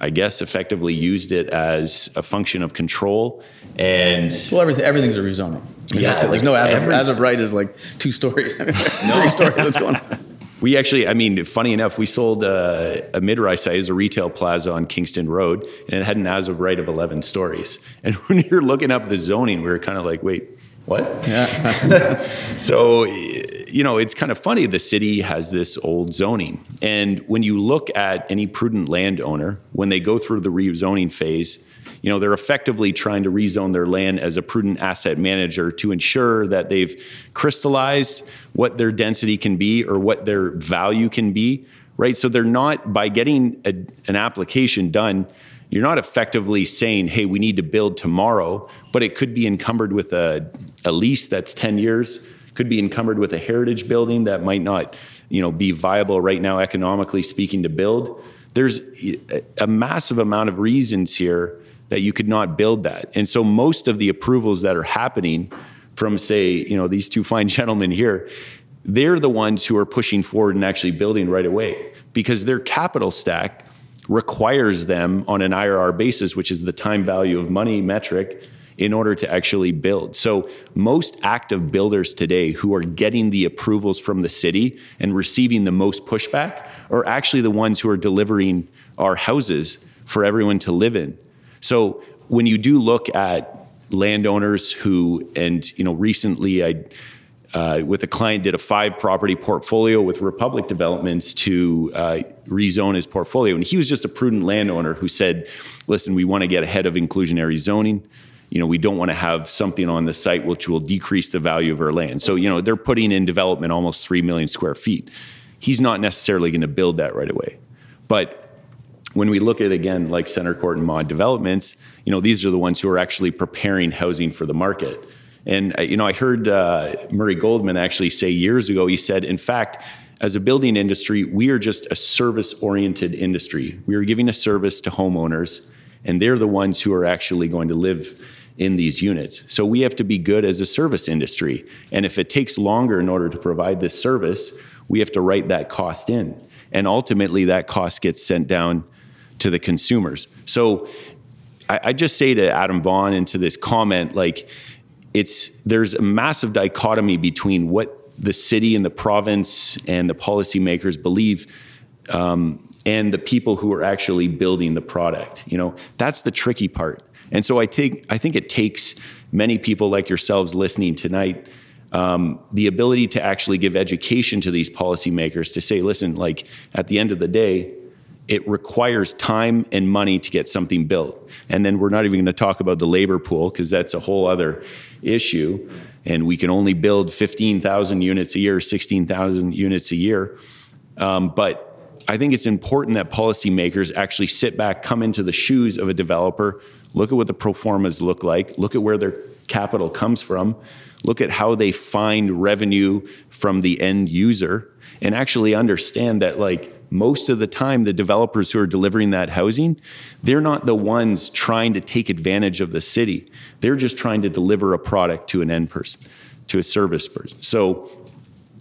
I guess, effectively used it as a function of control. And well, everything, everything's a rezoning. yeah, like, no as of, as of right is like two stories, three stories. What's going on? We actually, I mean, funny enough, we sold uh, a, a mid-rise site as a retail plaza on Kingston Road, and it had an as of right of 11 stories. And when you're looking up the zoning, we were kind of like, wait, what? Yeah. so, you know, it's kind of funny. The city has this old zoning. And when you look at any prudent landowner, when they go through the rezoning phase, you know, they're effectively trying to rezone their land as a prudent asset manager to ensure that they've crystallized what their density can be or what their value can be, right? So they're not, by getting a, an application done, you're not effectively saying, hey, we need to build tomorrow, but it could be encumbered with a, a lease that's 10 years, could be encumbered with a heritage building that might not you know, be viable right now, economically speaking, to build. There's eh, a massive amount of reasons here that you could not build that. And so most of the approvals that are happening from say, you know, these two fine gentlemen here, they're the ones who are pushing forward and actually building right away because their capital stack requires them on an IRR basis, which is the time value of money metric, in order to actually build. So, most active builders today who are getting the approvals from the city and receiving the most pushback are actually the ones who are delivering our houses for everyone to live in. So when you do look at landowners who, and you know, recently I, uh, with a client, did a five property portfolio with Republic Developments to uh, rezone his portfolio, and he was just a prudent landowner who said, "Listen, we want to get ahead of inclusionary zoning." you know, we don't want to have something on the site which will decrease the value of our land. So, you know, they're putting in development almost 3 million square feet. He's not necessarily going to build that right away. But when we look at again like CentreCourt and mod developments you know these are the ones who are actually preparing housing for the market and uh, you know i heard uh, murray goldman actually say years ago he said in fact as a building industry we are just a service oriented industry we are giving a service to homeowners and they're the ones who are actually going to live in these units. So we have to be good as a service industry. And if it takes longer in order to provide this service, we have to write that cost in. And ultimately, that cost gets sent down to the consumers. So I, I just say to Adam Vaughn and to this comment, like it's there's a massive dichotomy between what the city and the province and the policymakers believe um, and the people who are actually building the product. You know, that's the tricky part. And so I think I think it takes many people like yourselves listening tonight um, the ability to actually give education to these policymakers to say, listen, like at the end of the day, it requires time and money to get something built. And then we're not even going to talk about the labor pool because that's a whole other issue. And we can only build 15,000 units a year, 16,000 units a year. Um, but I think it's important that policymakers actually sit back, come into the shoes of a developer, look at what the pro formas look like, look at where their capital comes from, look at how they find revenue from the end user, and actually understand that, like, most of the time, the developers who are delivering that housing, they're not the ones trying to take advantage of the city. They're just trying to deliver a product to an end person, to a service person. So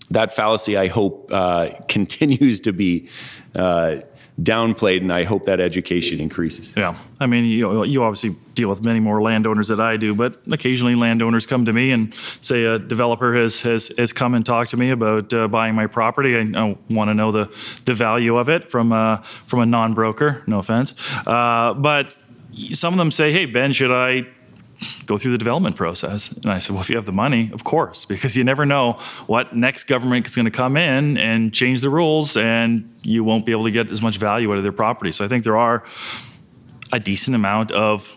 that fallacy, I hope, uh, continues to be uh, downplayed, and I hope that education increases. Yeah, I mean, you, you obviously deal with many more landowners than I do, but occasionally landowners come to me and say a developer has has, has come and talked to me about uh, buying my property. I, I want to know the the value of it from a from a non broker. No offense, uh, but some of them say, "Hey Ben, should I go through the development process. And I said, well, if you have the money, of course, because you never know what next government is going to come in and change the rules, and you won't be able to get as much value out of their property. So I think there are a decent amount of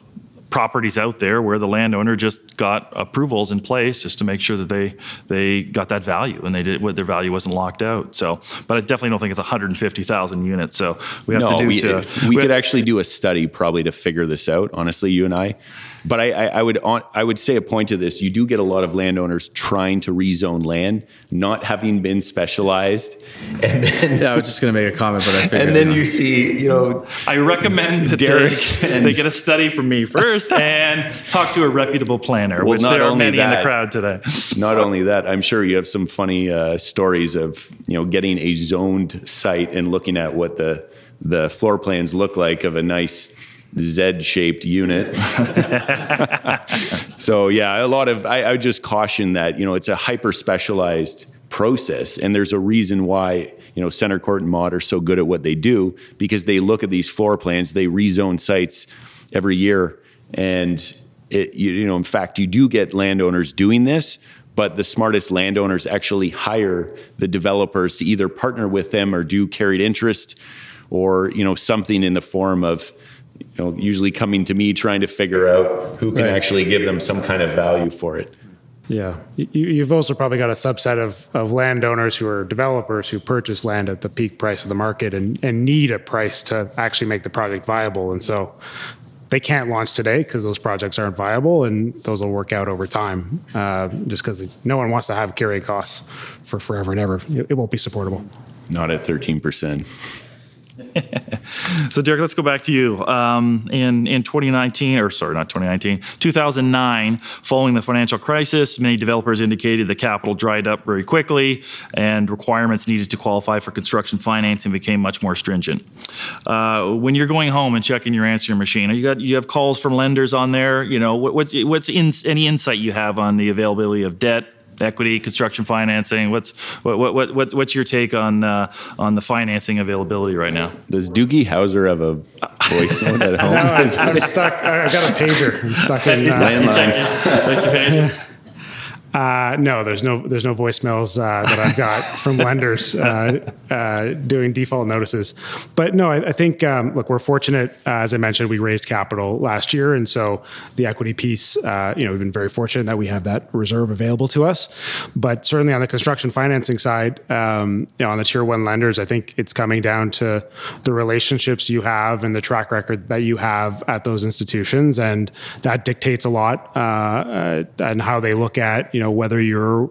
properties out there where the landowner just got approvals in place just to make sure that they they got that value and they did what their value wasn't locked out. So, but I definitely don't think it's 150,000 units. So we have no, to do. we, so, we, we could actually do a study probably to figure this out. Honestly, you and I, but I, I, I would I would say a point to this: you do get a lot of landowners trying to rezone land, not having been specialized, and then Yeah, I was just going to make a comment, but I figured. and then you know. see, you know, I recommend that Derek they, and- they get a study from me first and talk to a reputable planner, Well, which not there are only many in the that- crowd today. not only that, I'm sure you have some funny uh, stories of you know getting a zoned site and looking at what the the floor plans look like of a nice Z-shaped unit. so yeah, a lot of I, I just caution that you know it's a hyper specialized process, and there's a reason why you know CentreCourt and Mod are so good at what they do because they look at these floor plans, they rezone sites every year, and it, you, you know in fact you do get landowners doing this. But the smartest landowners actually hire the developers to either partner with them or do carried interest, or you know something in the form of you know, usually coming to me trying to figure out who can Right. actually give them some kind of value for it. Yeah. You, you've also probably got a subset of, of landowners who are developers who purchase land at the peak price of the market and, and need a price to actually make the project viable. And so they can't launch today because those projects aren't viable and those will work out over time uh, just because no one wants to have carrying costs for forever and ever. It, it won't be supportable. Not at 13%. So, Derek, let's go back to you. Um, in in 2019, or sorry, not 2019, 2009, following the financial crisis, many developers indicated the capital dried up very quickly, and requirements needed to qualify for construction financing became much more stringent. Uh, when you're going home and checking your answering machine, you got you have calls from lenders on there. You know, what, what's what's in, any insight you have on the availability of debt? Equity, construction financing. What's what, what, what, what's what's your take on uh, on the financing availability right now? Does Doogie Howser have a voice at home? No, I'm, I'm stuck. I- I've got a pager. I'm stuck in. Uh, Landline. Like you finish? Uh, no, there's no there's no voicemails uh, that I've got from lenders uh, uh, doing default notices. But no, I, I think um, look, we're fortunate. Uh, as I mentioned, we raised capital last year, and so the equity piece, uh, you know, we've been very fortunate that we have that reserve available to us. But certainly on the construction financing side, um, you know, on the tier one lenders, I think it's coming down to the relationships you have and the track record that you have at those institutions, and that dictates a lot uh, uh, and how they look at you know whether you're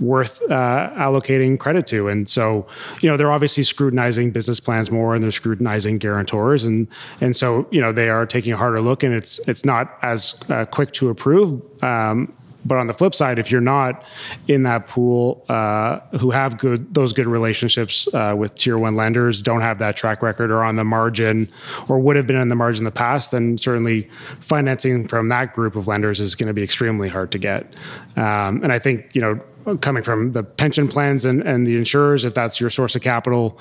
worth uh, allocating credit to. And so, you know, they're obviously scrutinizing business plans more, and they're scrutinizing guarantors, and and so you know they are taking a harder look, and it's it's not as uh, quick to approve. Um, but on the flip side, if you're not in that pool, uh, who have good those good relationships uh, with tier one lenders, don't have that track record, or on the margin, or would have been on the margin in the past, then certainly financing from that group of lenders is going to be extremely hard to get. Um, and I think you know coming from the pension plans and, and the insurers, if that's your source of capital,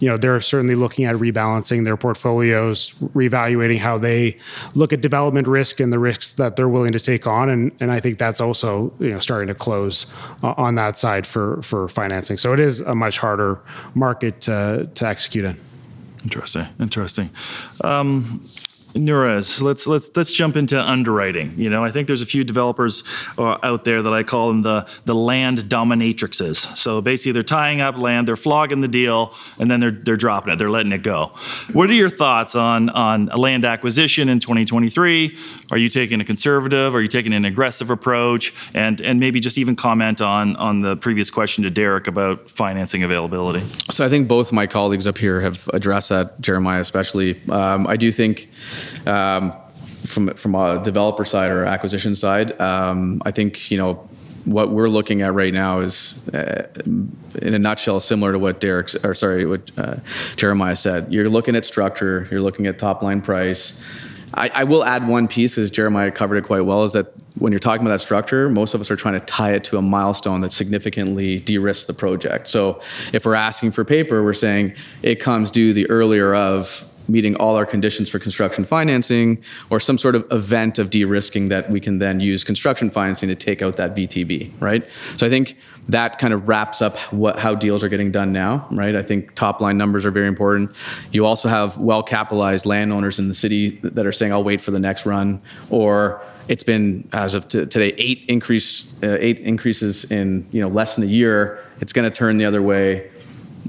you know, they're certainly looking at rebalancing their portfolios, reevaluating how they look at development risk and the risks that they're willing to take on. And, and I think that's also, you know, starting to close o- on that side for, for financing. So it is a much harder market to, to execute in. Interesting. Interesting. Um, Nurez, let's let's let's jump into underwriting. You know, I think there's a few developers uh, out there that I call them the the land dominatrixes. So basically, they're tying up land, they're flogging the deal, and then they're they're dropping it, they're letting it go. What are your thoughts on on land acquisition in 2023? Are you taking a conservative? Are you taking an aggressive approach? And and maybe just even comment on on the previous question to Derek about financing availability. So I think both my colleagues up here have addressed that, Jeremiah especially. Um, I do think. Um, from from a developer side or acquisition side, um, I think you know what we're looking at right now is, uh, in a nutshell, similar to what Derek or sorry, what uh, Jeremiah said. You're looking at structure, you're looking at top line price. I, I will add one piece because Jeremiah covered it quite well. Is that when you're talking about that structure, most of us are trying to tie it to a milestone that significantly de-risks the project. So if we're asking for paper, we're saying it comes due the earlier of meeting all our conditions for construction financing or some sort of event of de-risking that we can then use construction financing to take out that VTB, right? So I think that kind of wraps up what how deals are getting done now, right? I think top line numbers are very important. You also have well capitalized landowners in the city that are saying, "I'll wait for the next run," or it's been as of t- today eight increase uh, eight increases in you know less than a year. It's going to turn the other way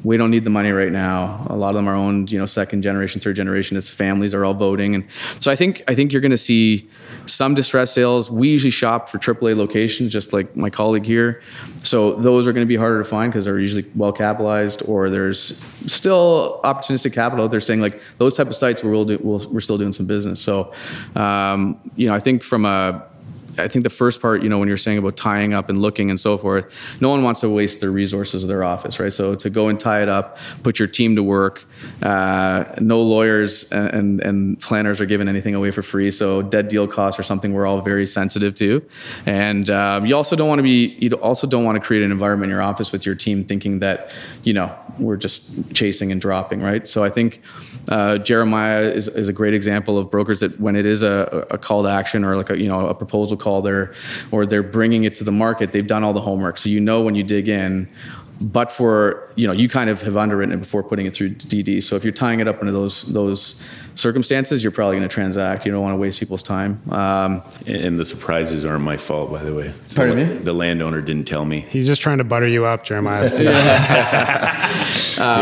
we don't need the money right now. A lot of them are owned, you know, second generation, third generation. As families are all voting, and so I think I think you're going to see some distress sales. We usually shop for AAA locations, just like my colleague here. So those are going to be harder to find because they're usually well capitalized, or there's still opportunistic capital. They're saying like those type of sites where we'll do, we we are still doing some business. So um, you know, I think from a I think the first part, you know, when you're saying about tying up and looking and so forth, no one wants to waste the resources of their office, right? So to go and tie it up, put your team to work. Uh, no lawyers and, and planners are giving anything away for free. So dead deal costs are something we're all very sensitive to. And um, you also don't want to be, you also don't want to create an environment in your office with your team thinking that, you know, we're just chasing and dropping, right? So I think uh, Jeremiah is, is a great example of brokers that when it is a, a call to action or like a, you know, a proposal call there, or they're bringing it to the market, they've done all the homework. So you know when you dig in, but for you know you kind of have underwritten it before putting it through DD. So if you're tying it up into those those circumstances, you're probably going to transact. You don't want to waste people's time. Um, and the surprises aren't my fault, by the way. Pardon the, me? The landowner didn't tell me. He's just trying to butter you up, Jeremiah. yeah,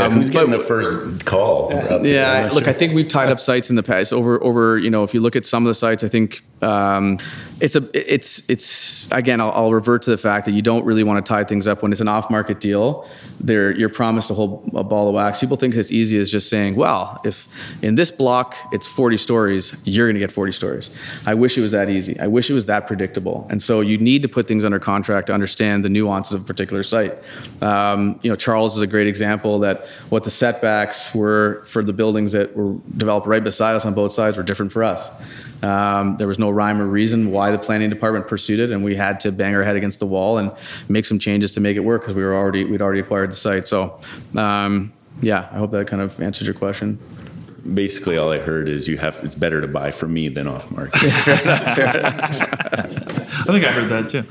who's getting the first call? Yeah, look, I think we've tied up sites in the past. Over, over. You know, if you look at some of the sites, I think um, it's a, it's, it's again. I'll, I'll, revert to the fact that you don't really want to tie things up when it's an off-market deal. There, you're promised a whole a ball of wax. People think it's easy as just saying, "Well, if in this block it's 40 stories, you're going to get 40 stories." I wish it was that easy. I wish it was that predictable. And so you need to put things under contract to understand the nuances of a particular site. Um, you know, Charles is a great example that what the setbacks were for the buildings that were developed right beside us on both sides were different for us. Um, there was no rhyme or reason why the planning department pursued it, and we had to bang our head against the wall and make some changes to make it work because we were already we'd already acquired the site. So, um, yeah, I hope that kind of answers your question. Basically, all I heard is you have it's better to buy from me than off market. I think I heard that too.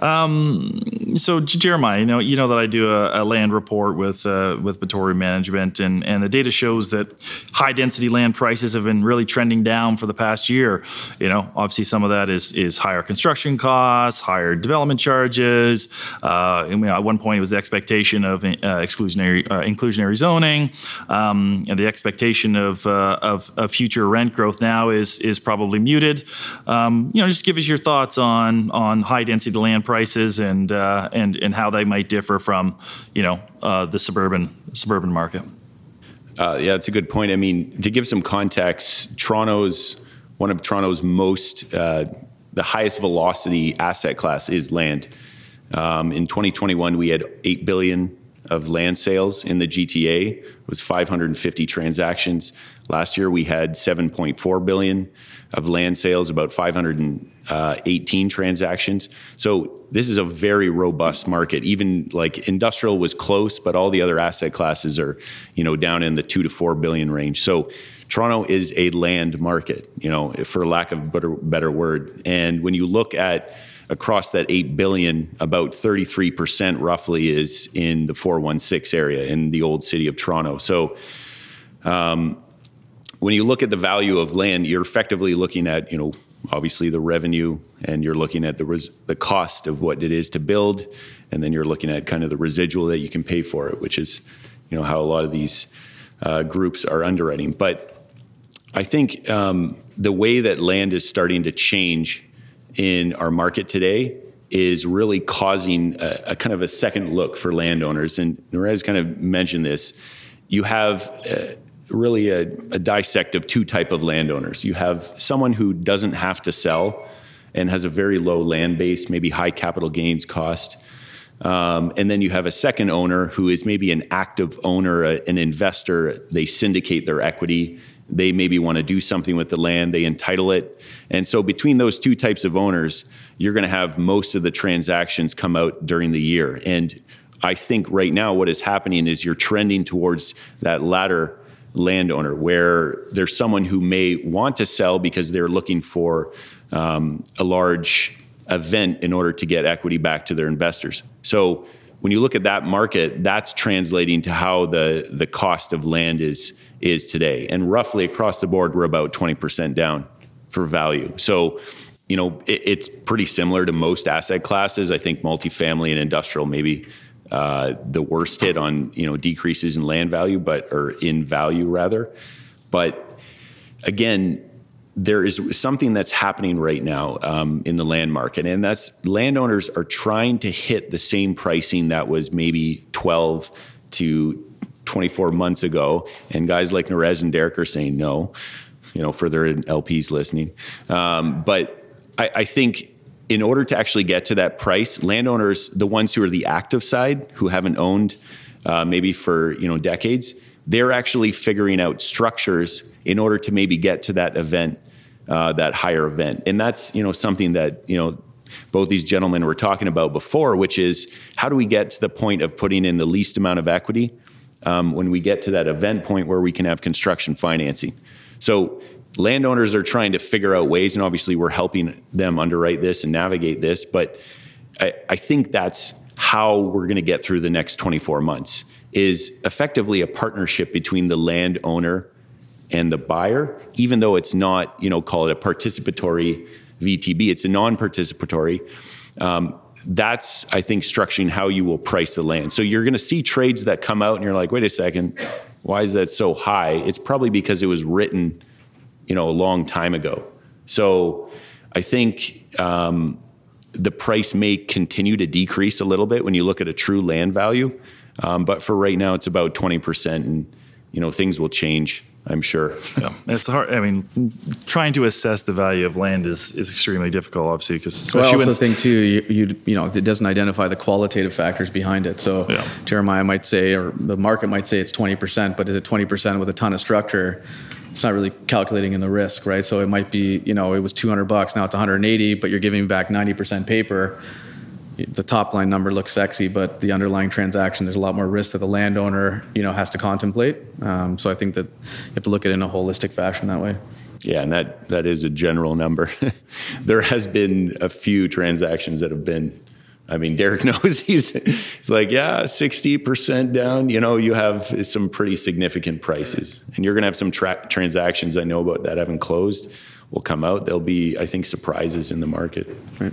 um, so Jeremiah, you know, you know that I do a, a land report with uh, with Batory Management, and and the data shows that high density land prices have been really trending down for the past year. You know, obviously some of that is is higher construction costs, higher development charges. Uh, and, you know, at one point, it was the expectation of uh, exclusionary uh, inclusionary zoning, um, and the expectation of, uh, of, of future rent growth now is is probably muted. Um, you know, just give us your thoughts on on high density land prices and uh, and and how they might differ from you know uh, the suburban suburban market. Uh, yeah, it's a good point. I mean, to give some context, Toronto's one of Toronto's most uh, the highest velocity asset class is land. Um, in 2021, we had eight billion of land sales in the GTA. It was 550 transactions. Last year, we had 7.4 billion of land sales, about 518 transactions. So this is a very robust market. Even like industrial was close, but all the other asset classes are, you know, down in the two to four billion range. So Toronto is a land market, you know, for lack of better better word. And when you look at across that 8 billion about 33% roughly is in the 416 area in the old city of toronto so um, when you look at the value of land, you're effectively looking at, you know, obviously the revenue, and you're looking at the res- the cost of what it is to build, and then you're looking at kind of the residual that you can pay for it, which is, you know, how a lot of these uh, groups are underwriting. But I think um, the way that land is starting to change in our market today is really causing a, a kind of a second look for landowners. And Nurez kind of mentioned this. You have uh, really a, a dissect of two type of landowners. You have someone who doesn't have to sell and has a very low land base, maybe high capital gains cost. Um, and then you have a second owner who is maybe an active owner, a, an investor. They syndicate their equity. They maybe want to do something with the land. They entitle it. And so between those two types of owners, you're going to have most of the transactions come out during the year. And I think right now what is happening is you're trending towards that latter landowner where there's someone who may want to sell because they're looking for um, a large event in order to get equity back to their investors. So when you look at that market, that's translating to how the the cost of land is is today. And roughly across the board, we're about 20% down for value. So, you know, it, it's pretty similar to most asset classes. I think multifamily and industrial maybe uh, the worst hit on you know decreases in land value, but or in value rather. But again, there is something that's happening right now um, in the land market, and that's landowners are trying to hit the same pricing that was maybe 12 to 24 months ago. And guys like Nurez and Derek are saying no, you know, for their LPs listening. Um, but I, I think in order to actually get to that price, landowners, the ones who are the active side, who haven't owned uh, maybe for you know decades, they're actually figuring out structures in order to maybe get to that event, uh, that higher event, and that's you know something that you know both these gentlemen were talking about before, which is how do we get to the point of putting in the least amount of equity um, when we get to that event point where we can have construction financing. So landowners are trying to figure out ways, and obviously we're helping them underwrite this and navigate this. But I, I think that's how we're going to get through the next 24 months is effectively a partnership between the landowner and the buyer, even though it's not, you know, call it a participatory VTB, it's a non-participatory. Um, that's I think structuring how you will price the land. So you're going to see trades that come out, and you're like, wait a second, why is that so high? It's probably because it was written you know, a long time ago. So I think um, the price may continue to decrease a little bit when you look at a true land value. Um, but for right now, it's about 20%, and, you know, things will change. I'm sure. yeah, it's hard. I mean, trying to assess the value of land is, is extremely difficult, obviously, because well, I also think too, you, you, you know, it doesn't identify the qualitative factors behind it. So yeah. Jeremiah might say, or the market might say it's 20%, but is it 20% with a ton of structure? it's not really calculating in the risk, right? So it might be, you know, it was 200 bucks, now it's 180, but you're giving back 90% paper. The top line number looks sexy, but the underlying transaction, there's a lot more risk that the landowner, you know, has to contemplate. Um, so I think that you have to look at it in a holistic fashion that way. Yeah, and that that is a general number. there has been a few transactions that have been I mean, Derek knows he's, he's like, yeah, 60% down. You know, you have some pretty significant prices. And you're going to have some tra- transactions I know about that haven't closed will come out. There'll be, I think, surprises in the market. Right.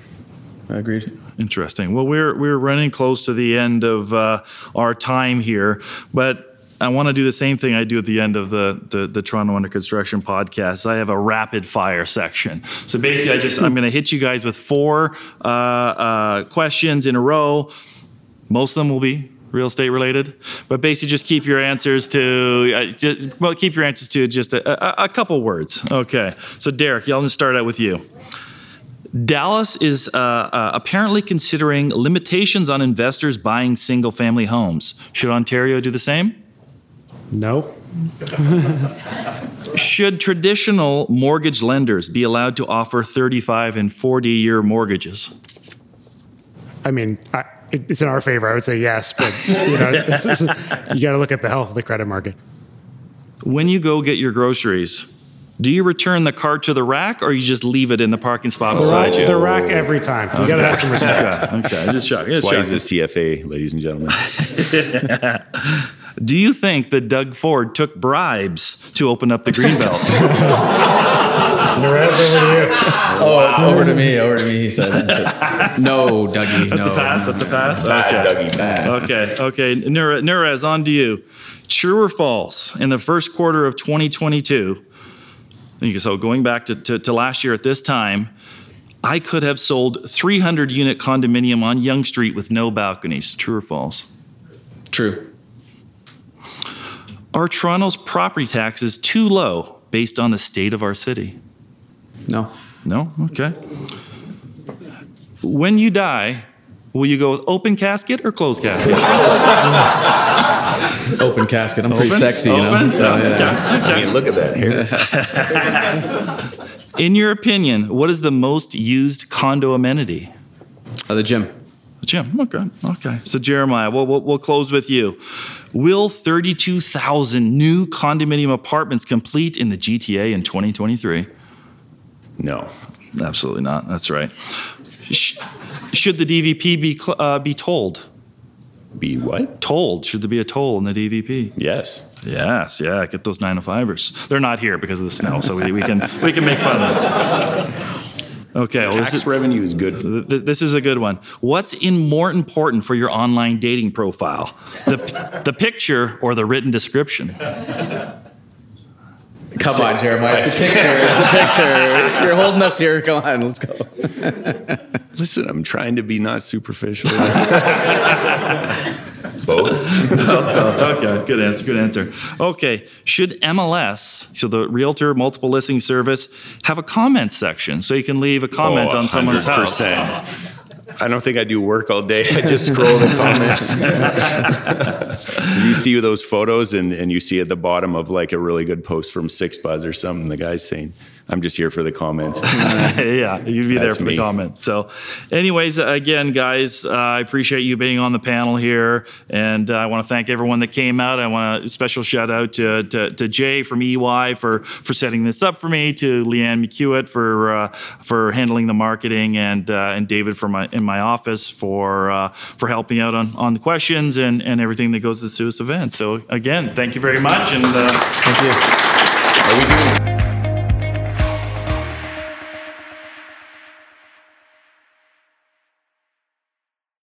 I agreed. Interesting. Well, we're we're running close to the end of uh, our time here, but I want to do the same thing I do at the end of the, the, the Toronto Under Construction podcast. I have a rapid fire section. So basically, I just I'm going to hit you guys with four uh, uh, questions in a row. Most of them will be real estate related, but basically just keep your answers to uh, just, well keep your answers to just a, a, a couple words. Okay. So Derek, y'all just start out with you. Dallas is uh, uh, apparently considering limitations on investors buying single family homes. Should Ontario do the same? No. Should traditional mortgage lenders be allowed to offer 35 and 40 year mortgages? I mean, I, it's in our favor. I would say yes, but you, know, it's, it's, you got to look at the health of the credit market. When you go get your groceries, do you return the cart to the rack or you just leave it in the parking spot beside you? The rack every time. You okay. got to have some respect. okay, okay. just checking. That's why he's a CFA, ladies and gentlemen. Do you think that Doug Ford took bribes to open up the greenbelt? Nurez, over to you. Oh, it's over to me. Over to me. He said. No, Dougie. That's no. a pass. That's a pass. Bad, Okay. Dougie, bad. Okay. Okay. Nure- Nurez, on to you. True or false? In the first quarter of 2022, so going back to, to, to last year at this time, I could have sold 300 unit condominium on Yonge Street with no balconies. True or false? True. Are Toronto's property taxes too low based on the state of our city? No. No? Okay. When you die, will you go with open casket or closed casket? Open casket. I'm pretty Open? sexy, you know. Open? So, yeah. Okay, I mean, look at that hair. In your opinion, what is the most used condo amenity? Uh, the gym. Jim, okay, okay. So Jeremiah, we'll, we'll, we'll close with you. Will 32,000 new condominium apartments complete in the GTA in 2023? No. Absolutely not. That's right. Sh- should the DVP be cl- uh, be told? Be what? Told? Should there be a toll in the DVP? Yes. Yes, yeah. Get those nine 905ers. They're not here because of the snow, so we, we can we can make fun of them. Okay, well, this Tax is, revenue is good. For, Th- This is a good one. What's in more important for your online dating profile? The, the picture or the written description? Come on, Jeremiah. It's the picture. It's the picture. You're holding us here. Go on. Let's go. listen, I'm trying to be not superficial. Both. Okay, good answer, good answer. Okay, should MLS, so the Realtor Multiple Listing Service, have a comment section so you can leave a comment Oh, on someone's house? 100%. I don't think I do work all day. I just scroll the comments. you see those photos, and, and you see at the bottom of like a really good post from 6ixBuzz or something, the guy's saying, I'm just here for the comments. yeah, you'd be there That's for the comments. So, anyways, again, guys, uh, I appreciate you being on the panel here, and uh, I want to thank everyone that came out. I want a special shout out to, to, to Jay from EY for for setting this up for me, to Leanne McEwitt for uh, for handling the marketing, and uh, and David from my in my office for uh, for helping out on, on the questions and, and everything that goes to this event. So again, thank you very much, and uh, Thank you. Are we doing